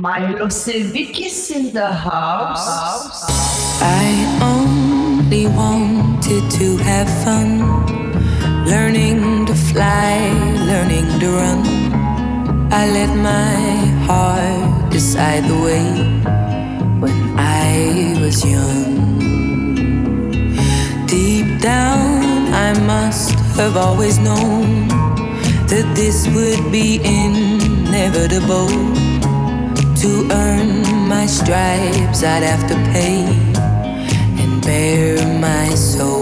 Milo Savic in the house. I only wanted to have fun, learning to fly, learning to run. I let my heart decide the way when I was young. Deep down, I must have always known that this would be inevitable to earn my stripes, I'd have to pay and bare my soul.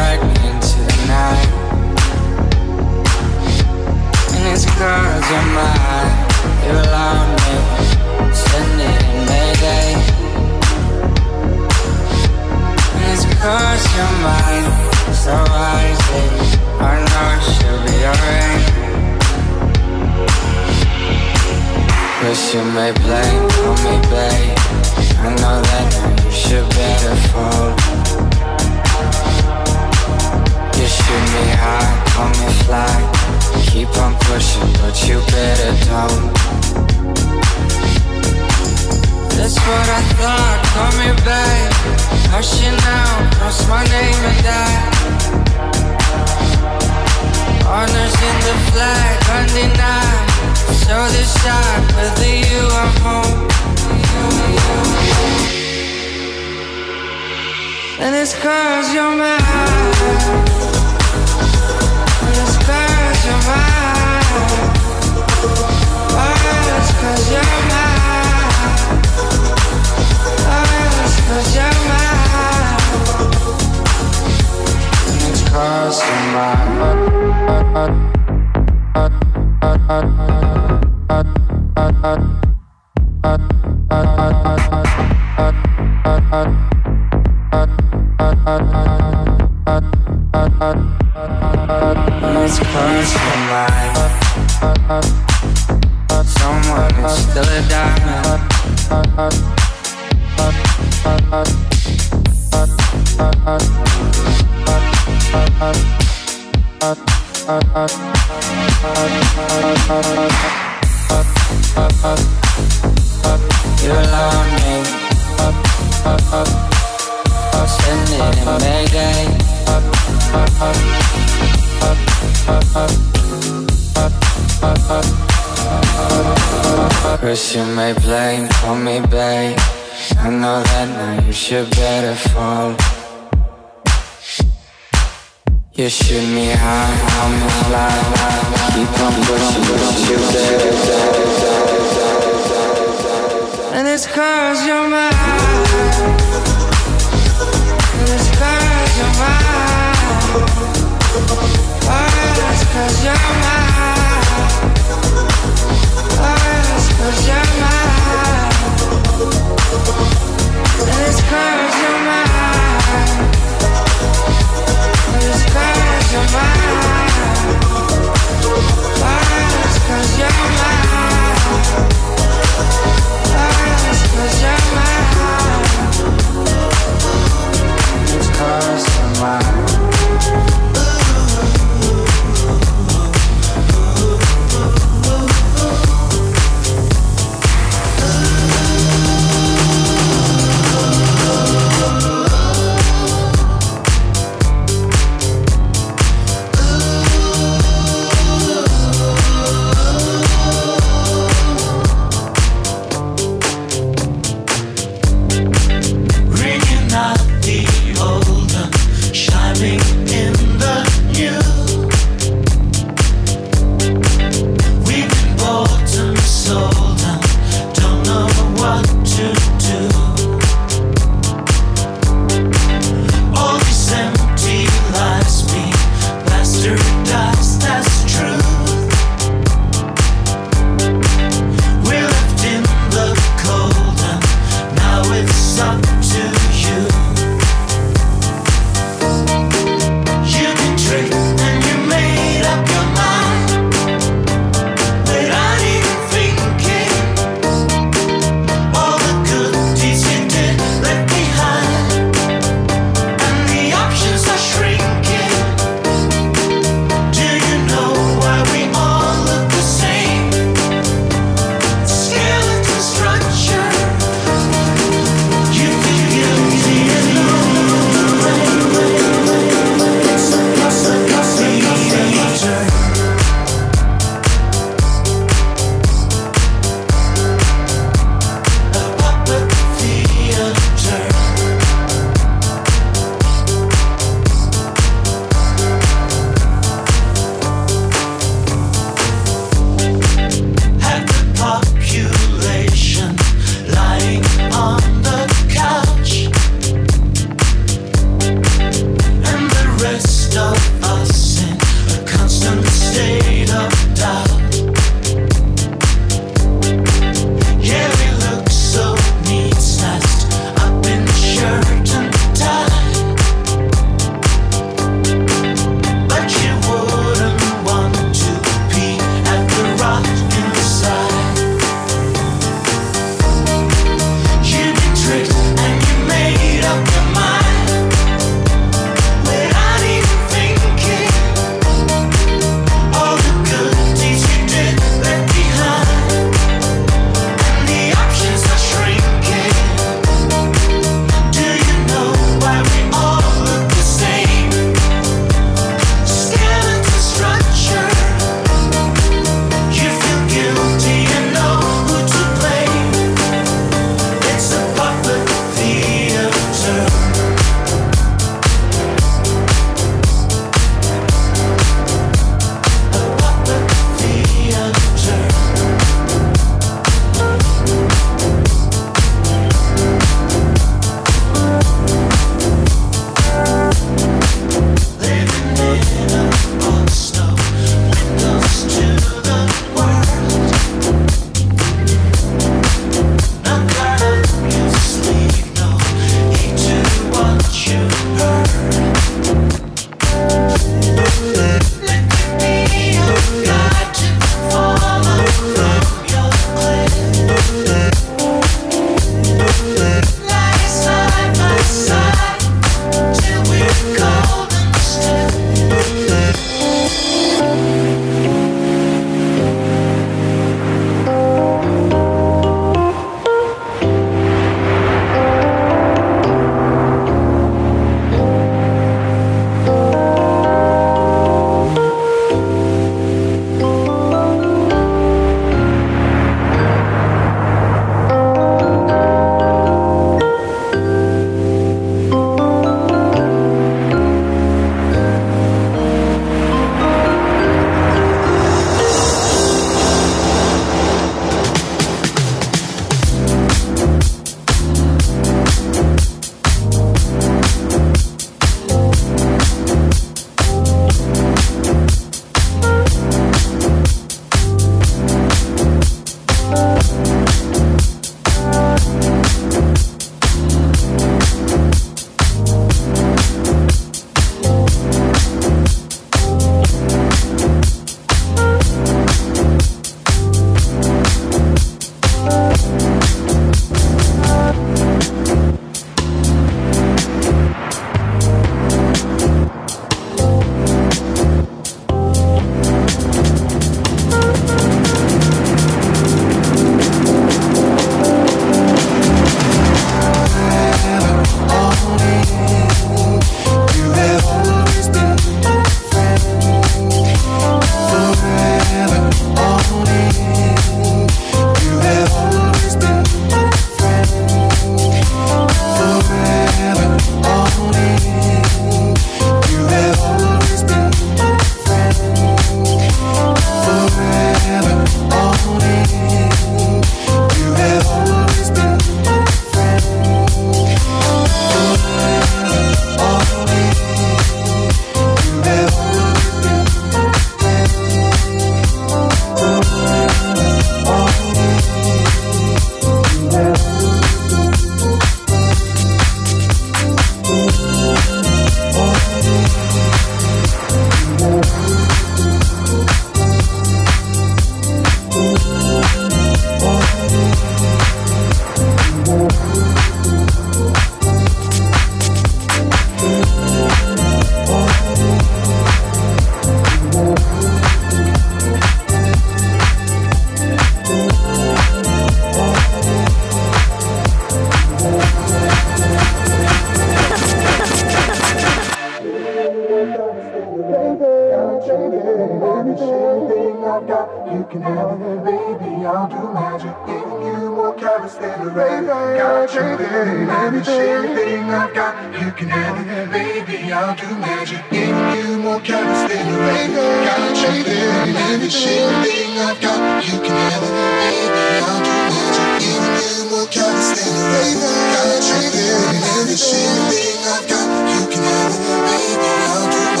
Anything I've got, you can have it, baby. I'll do magic, giving you more carats than a raven. Got you there, anything I've got, you can have it, baby. I'll do magic, giving you more carats than a raven. Got you there, anything I've got, you can have it, baby. I'll do magic.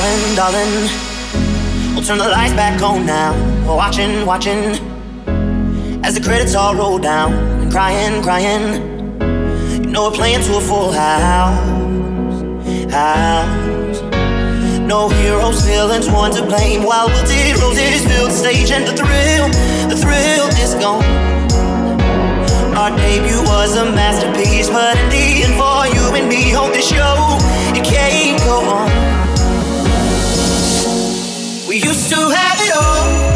darling, darling. We'll turn the lights back on now. Watching, watching. As the credits all roll down and crying, crying. You know we're playing to a full house, house. No heroes, villains, one to blame. While wilted roses fill the stage and the thrill, the thrill is gone. Our debut was a masterpiece, but in the end, for you and me, hold this show, it can't go on used to have it all.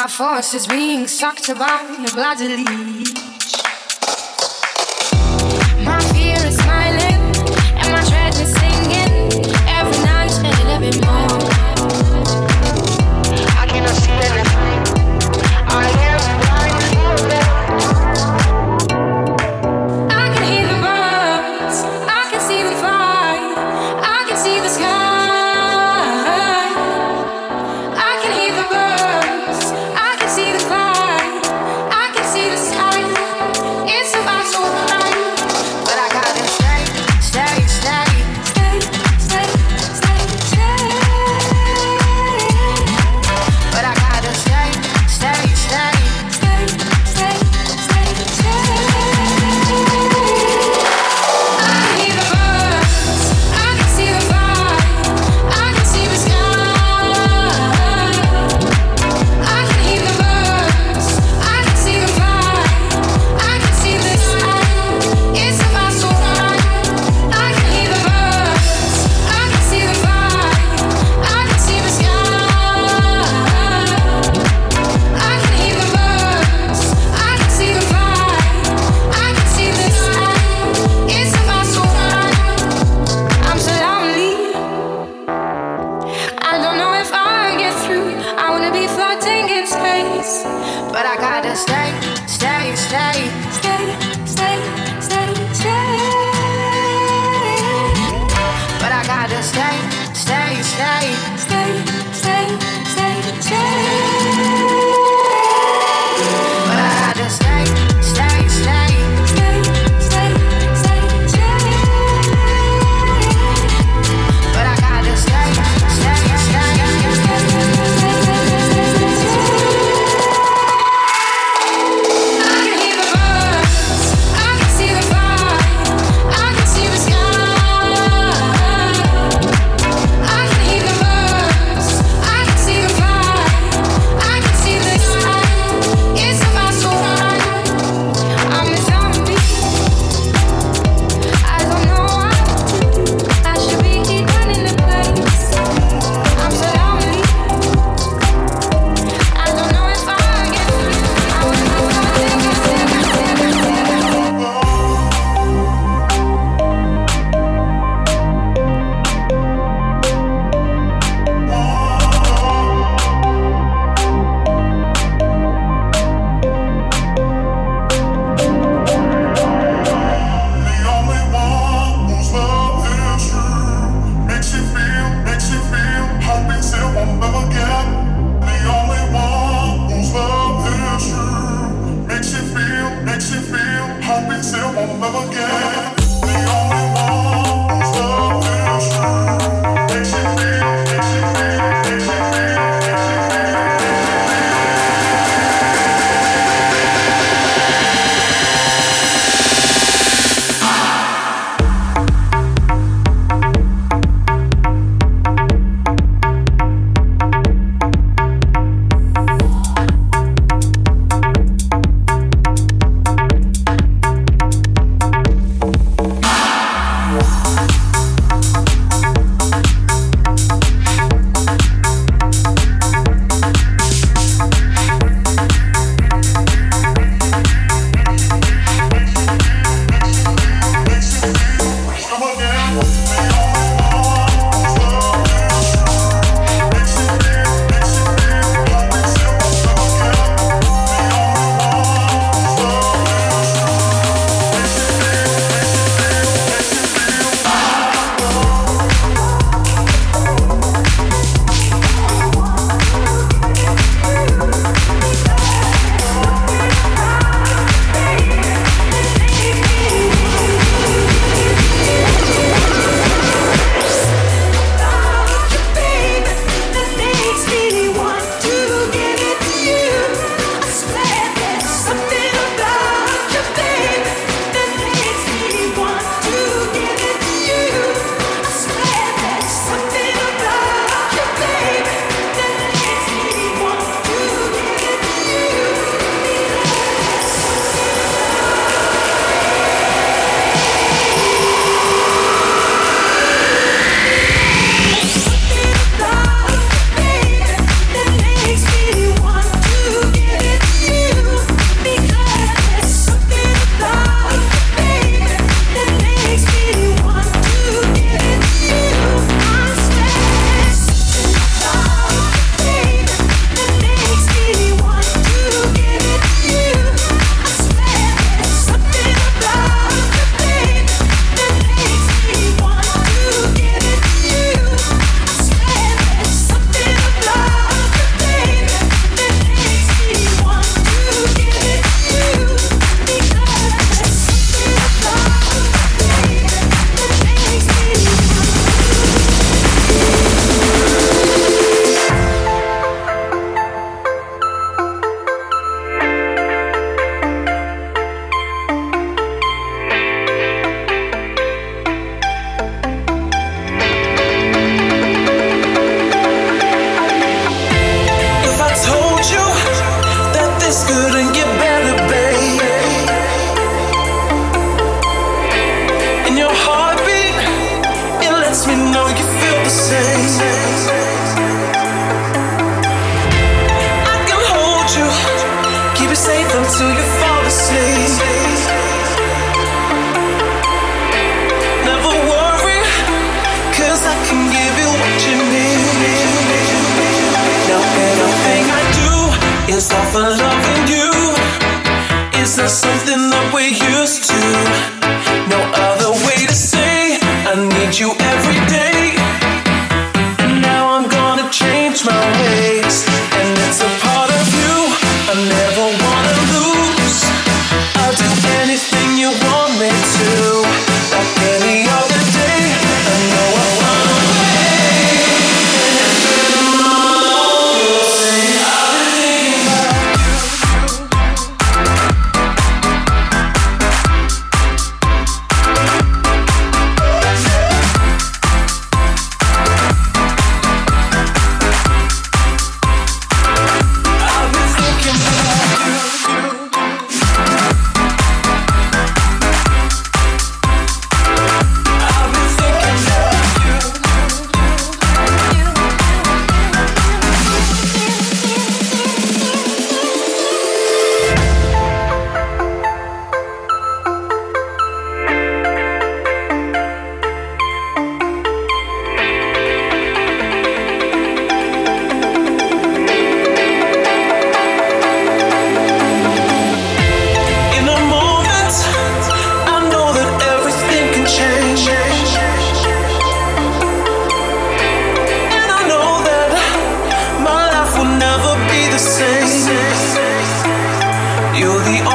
my force is being sucked about bloodily.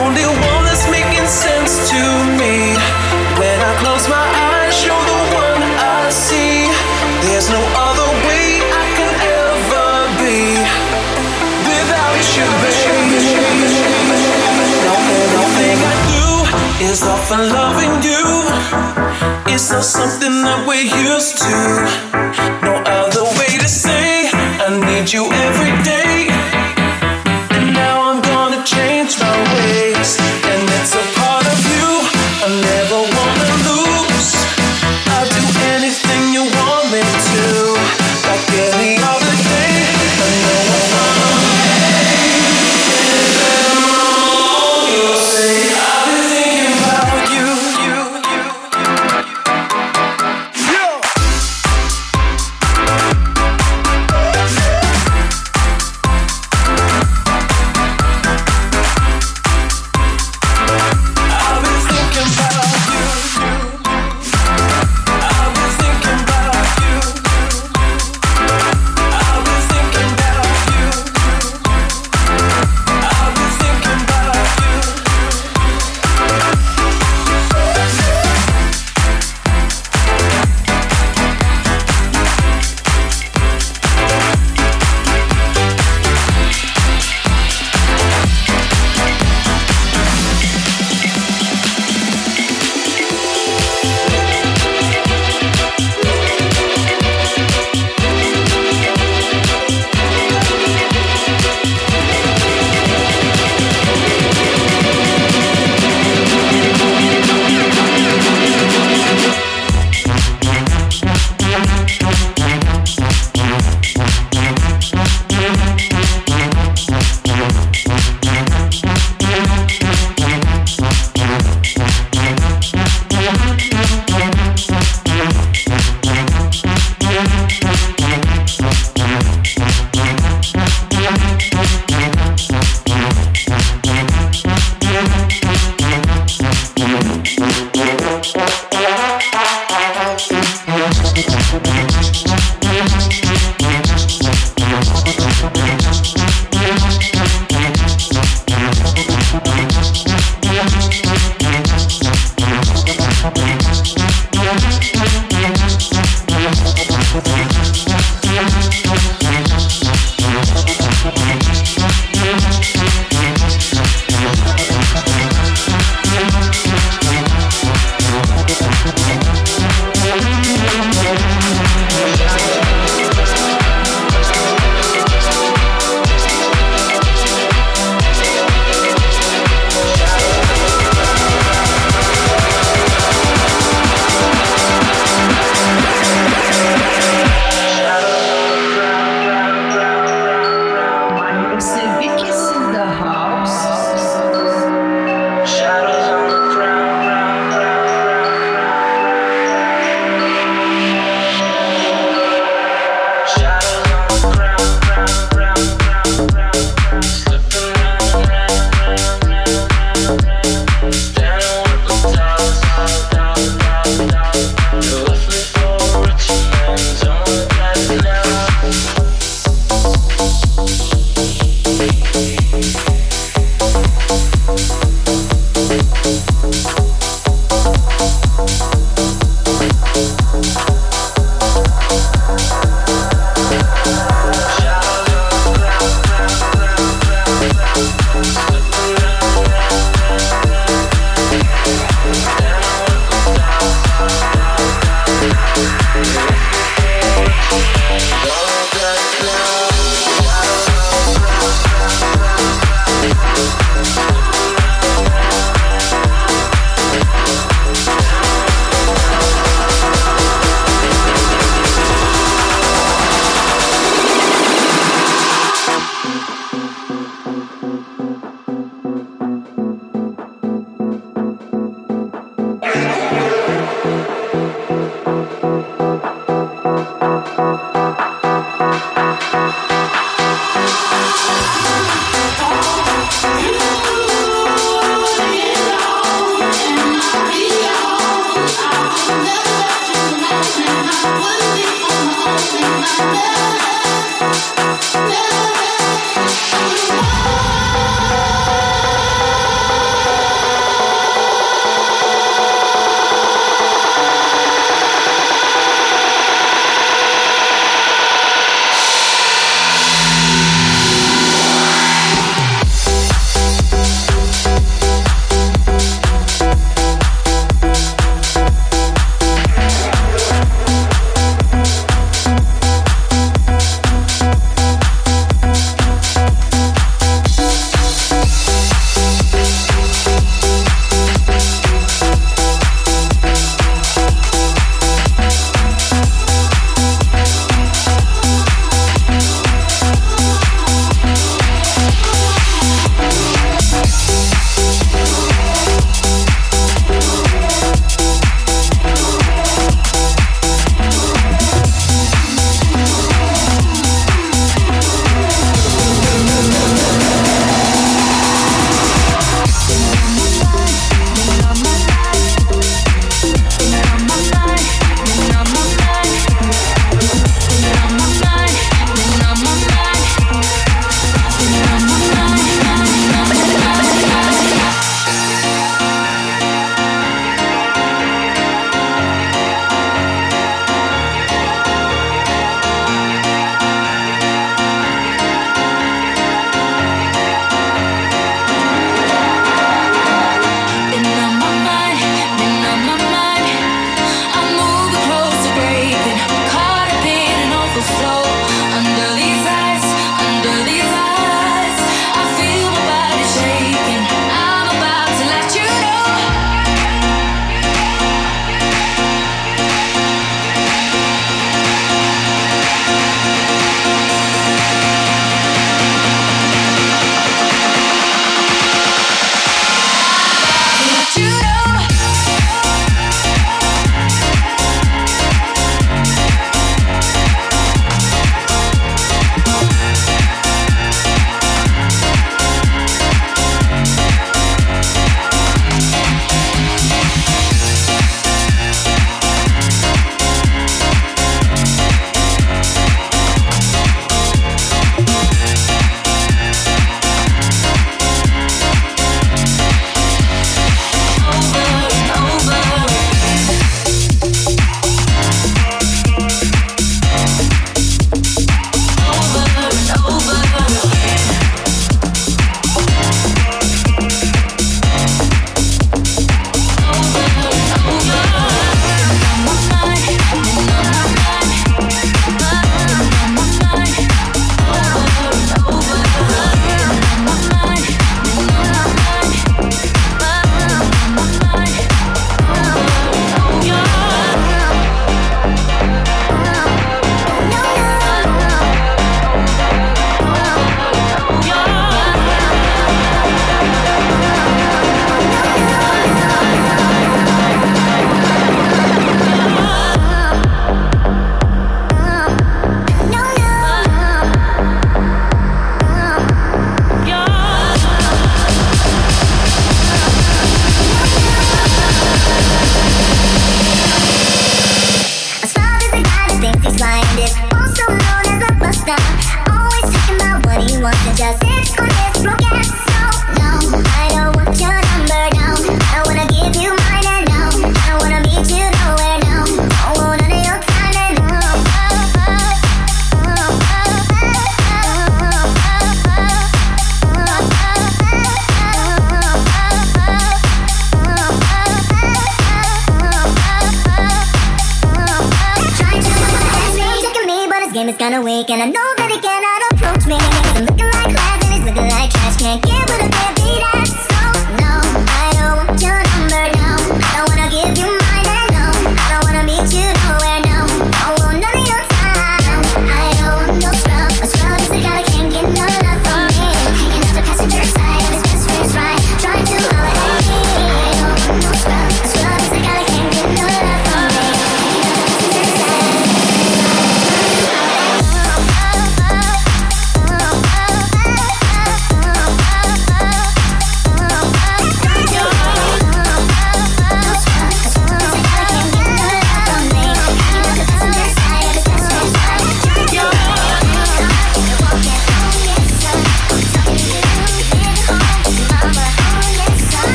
only one that's making sense to me. When I close my eyes, you're the one I see. There's no other way I can ever be without you, baby. Now everything I do is all for loving you. It's not something that we're used to.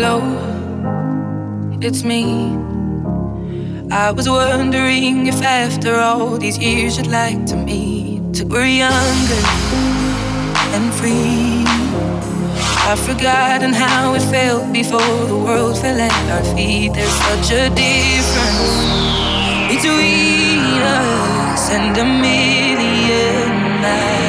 Hello, it's me. I was wondering if after all these years you'd like to meet. We're younger and free. I've forgotten how it felt before the world fell at our feet. There's such a difference between us and a million miles.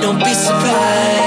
Don't be surprised.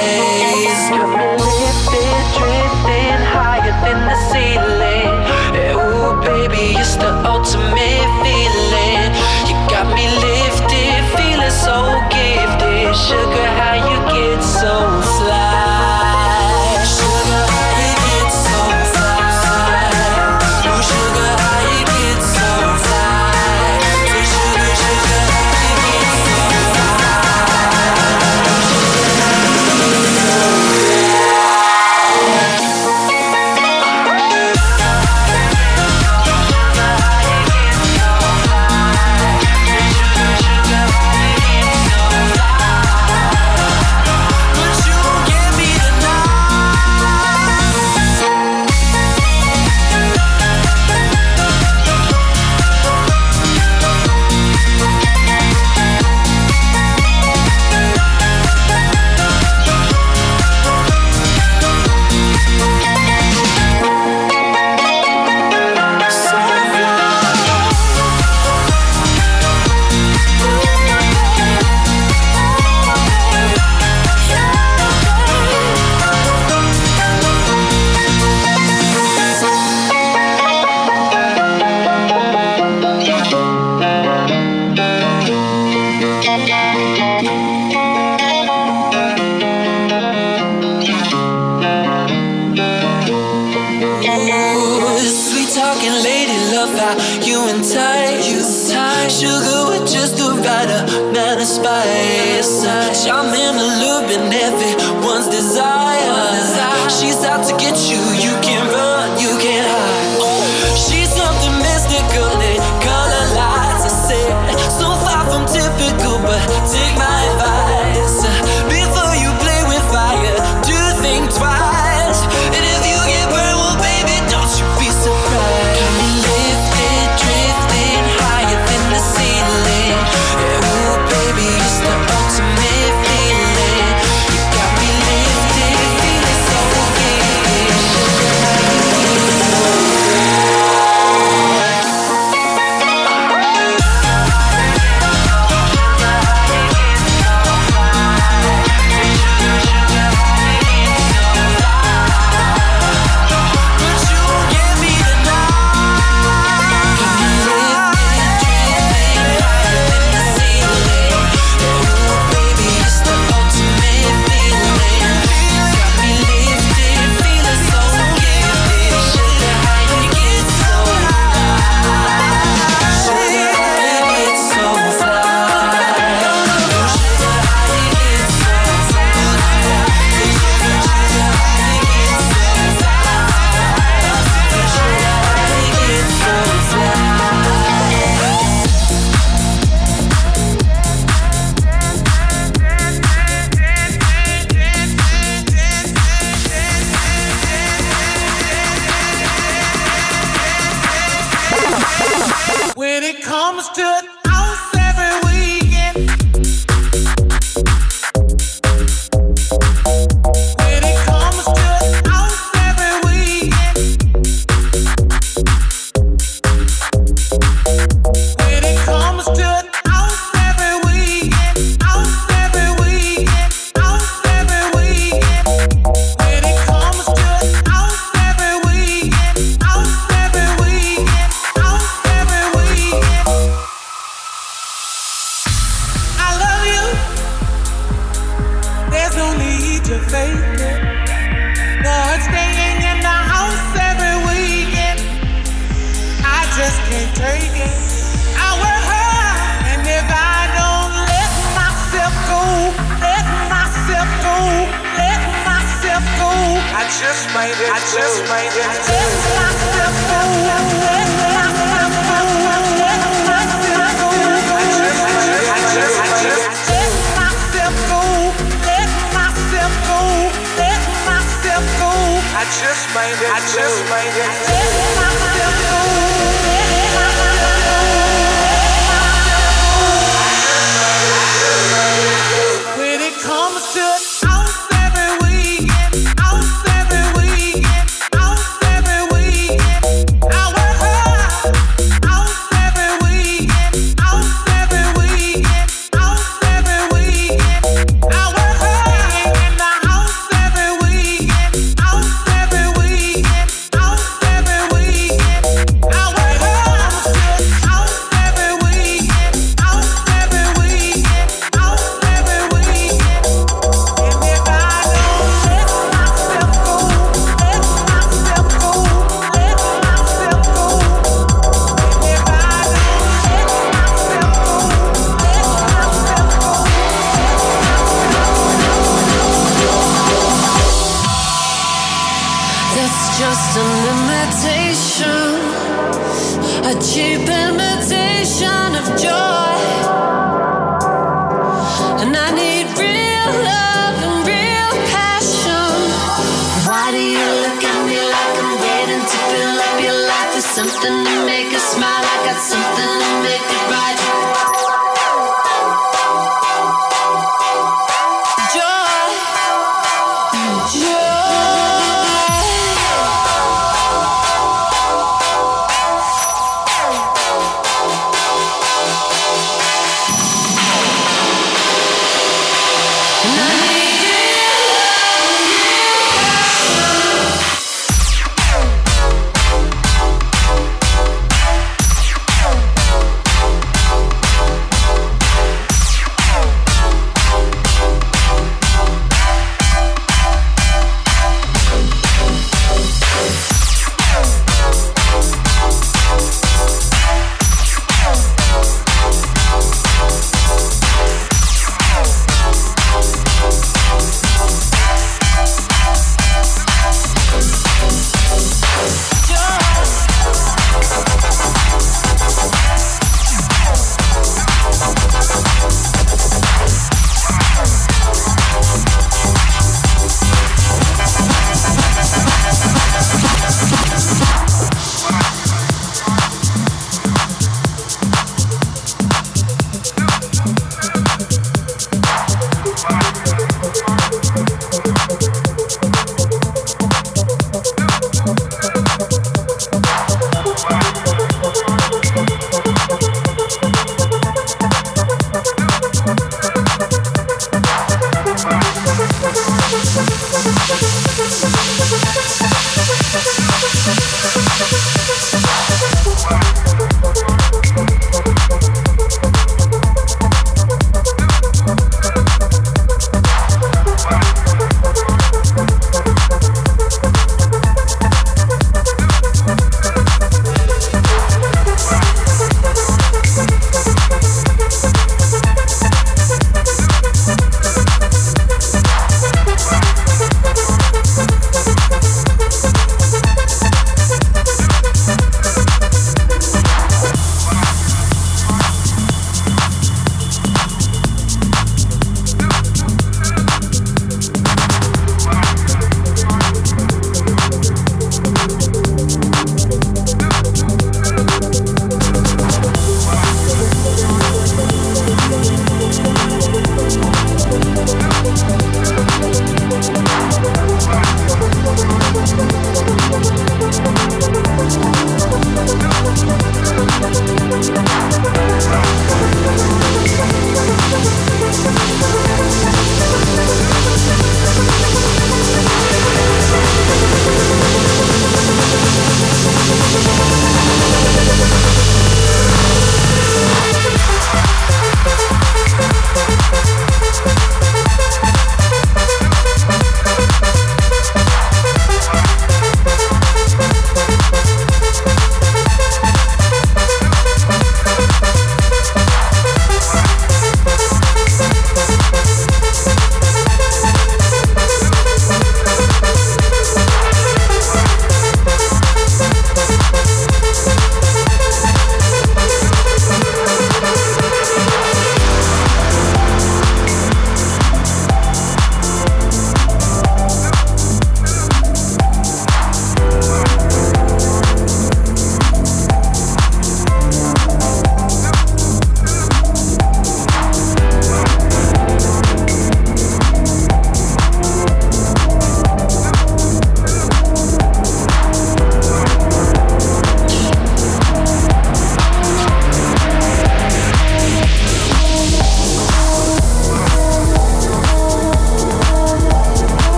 When it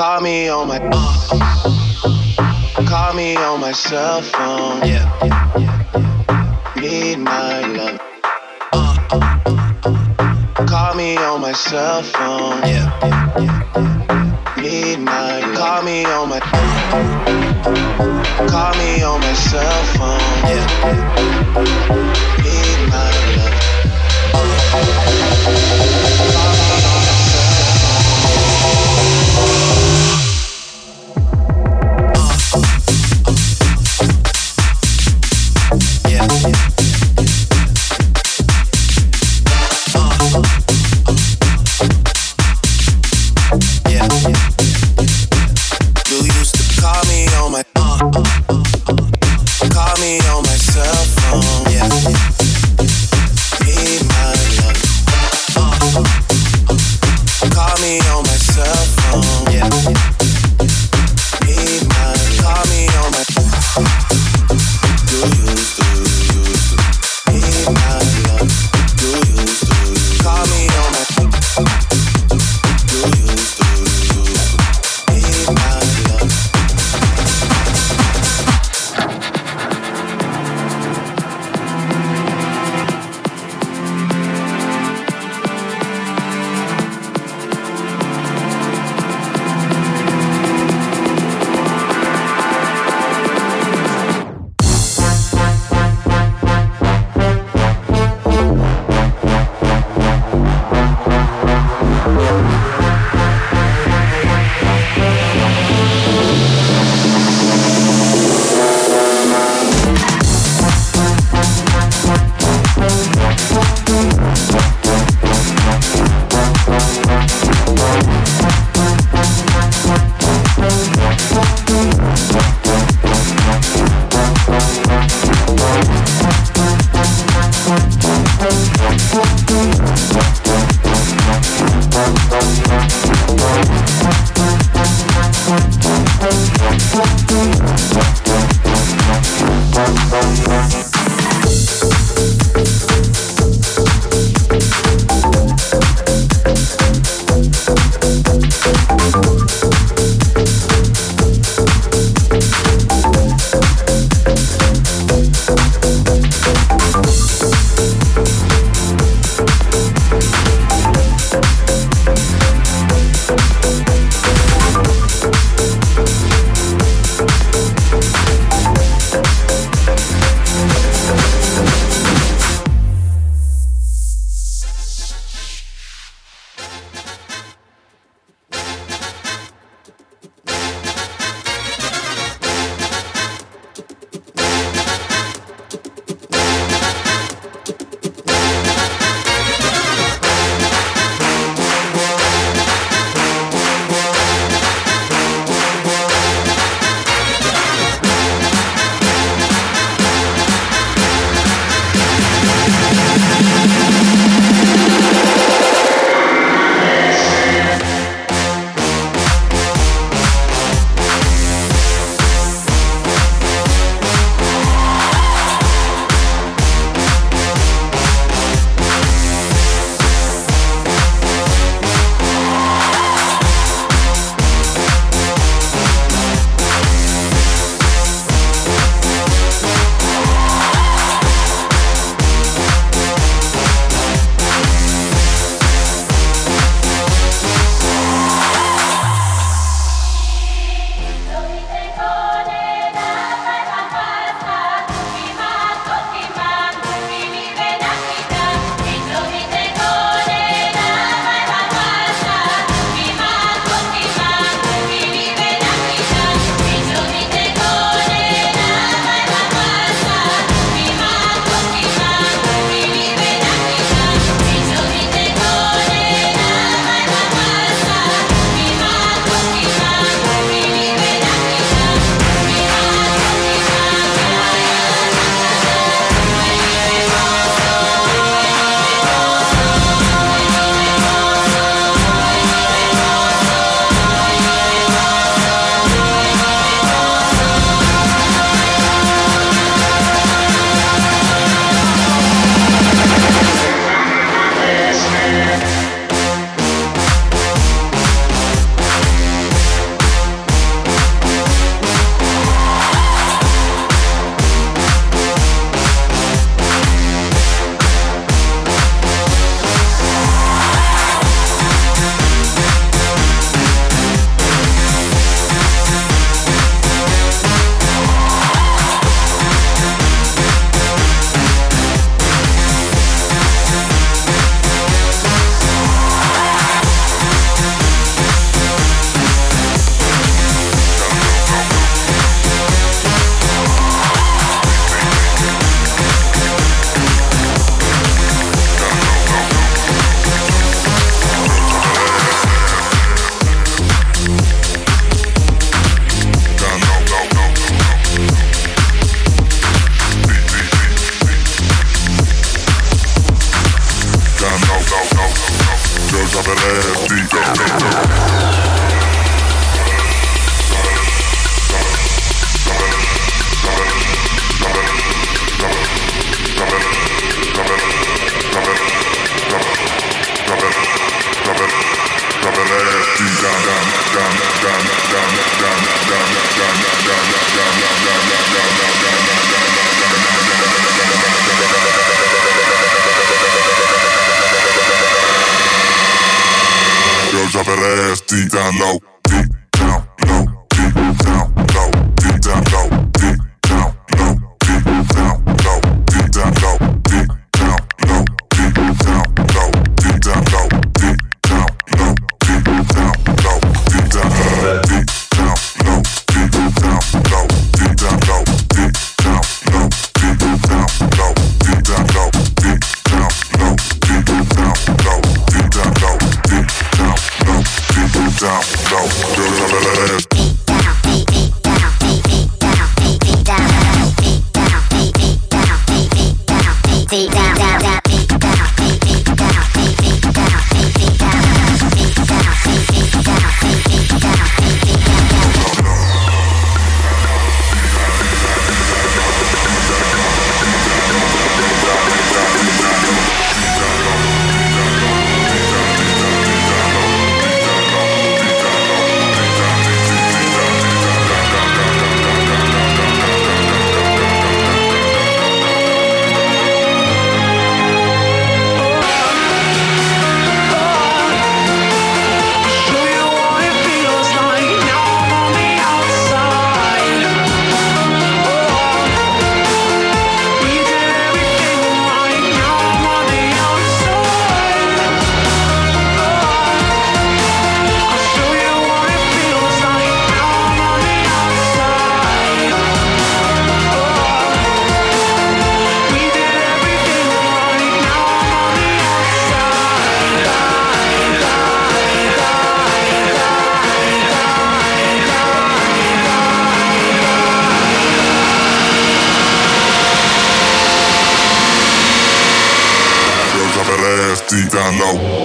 Call me on my uh, call me on my cell phone. Yeah, need my love. Uh, call me on my cell phone. Yeah, need my love. Call me on my call me on my cell phone. Yeah, canal.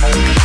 I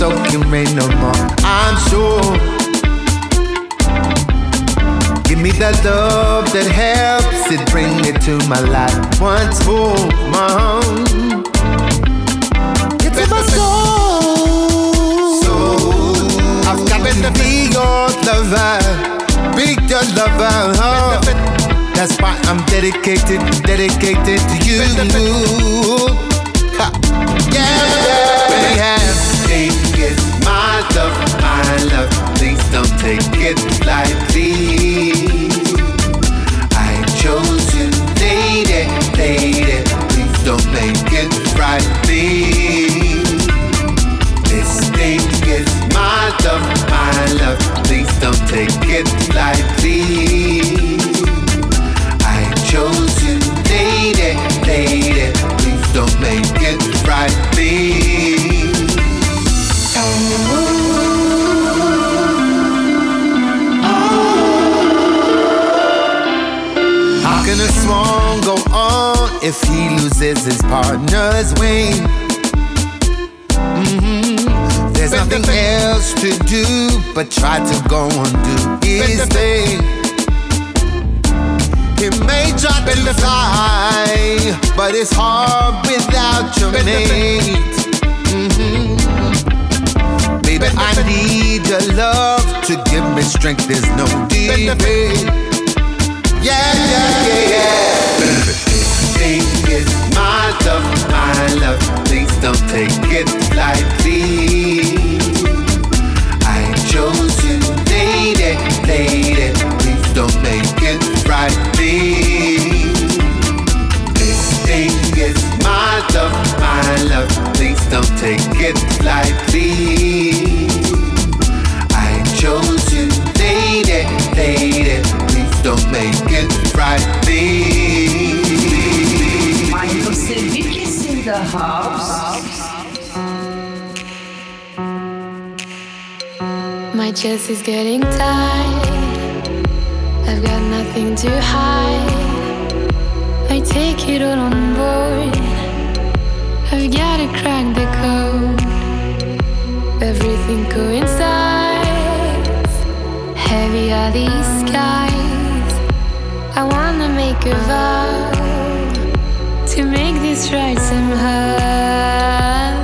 sucking me no more. I'm sure. Give me that love that helps it bring it to my life once more, mom. It's in my soul. Soul. I've got to be your lover, be your lover. Oh. That's why I'm dedicated, dedicated to you. Ha. Yeah, we have take it, my love, my love. Please don't take it lightly. I chose you, lady, lady. Please don't make it frightening. This thing is my love, my love. Please don't take it lightly. Loses his partner's wing? Mhm. There's nothing else to do but try to go on do his thing. He may try to fly, but it's hard without your mate. Mhm. Baby, I need your love to give me strength. There's no debate. Yeah, yeah, yeah, yeah. Is my love, my love. Please don't take it lightly. I chose you, lady, lady. Please don't make it frightening. This thing is my love, my love. Please don't take it lightly. My chest is getting tight. I've got nothing to hide. I take it all on board. I've gotta crack the code. Everything coincides. Heavy are these skies. I wanna make a vow to make this right somehow.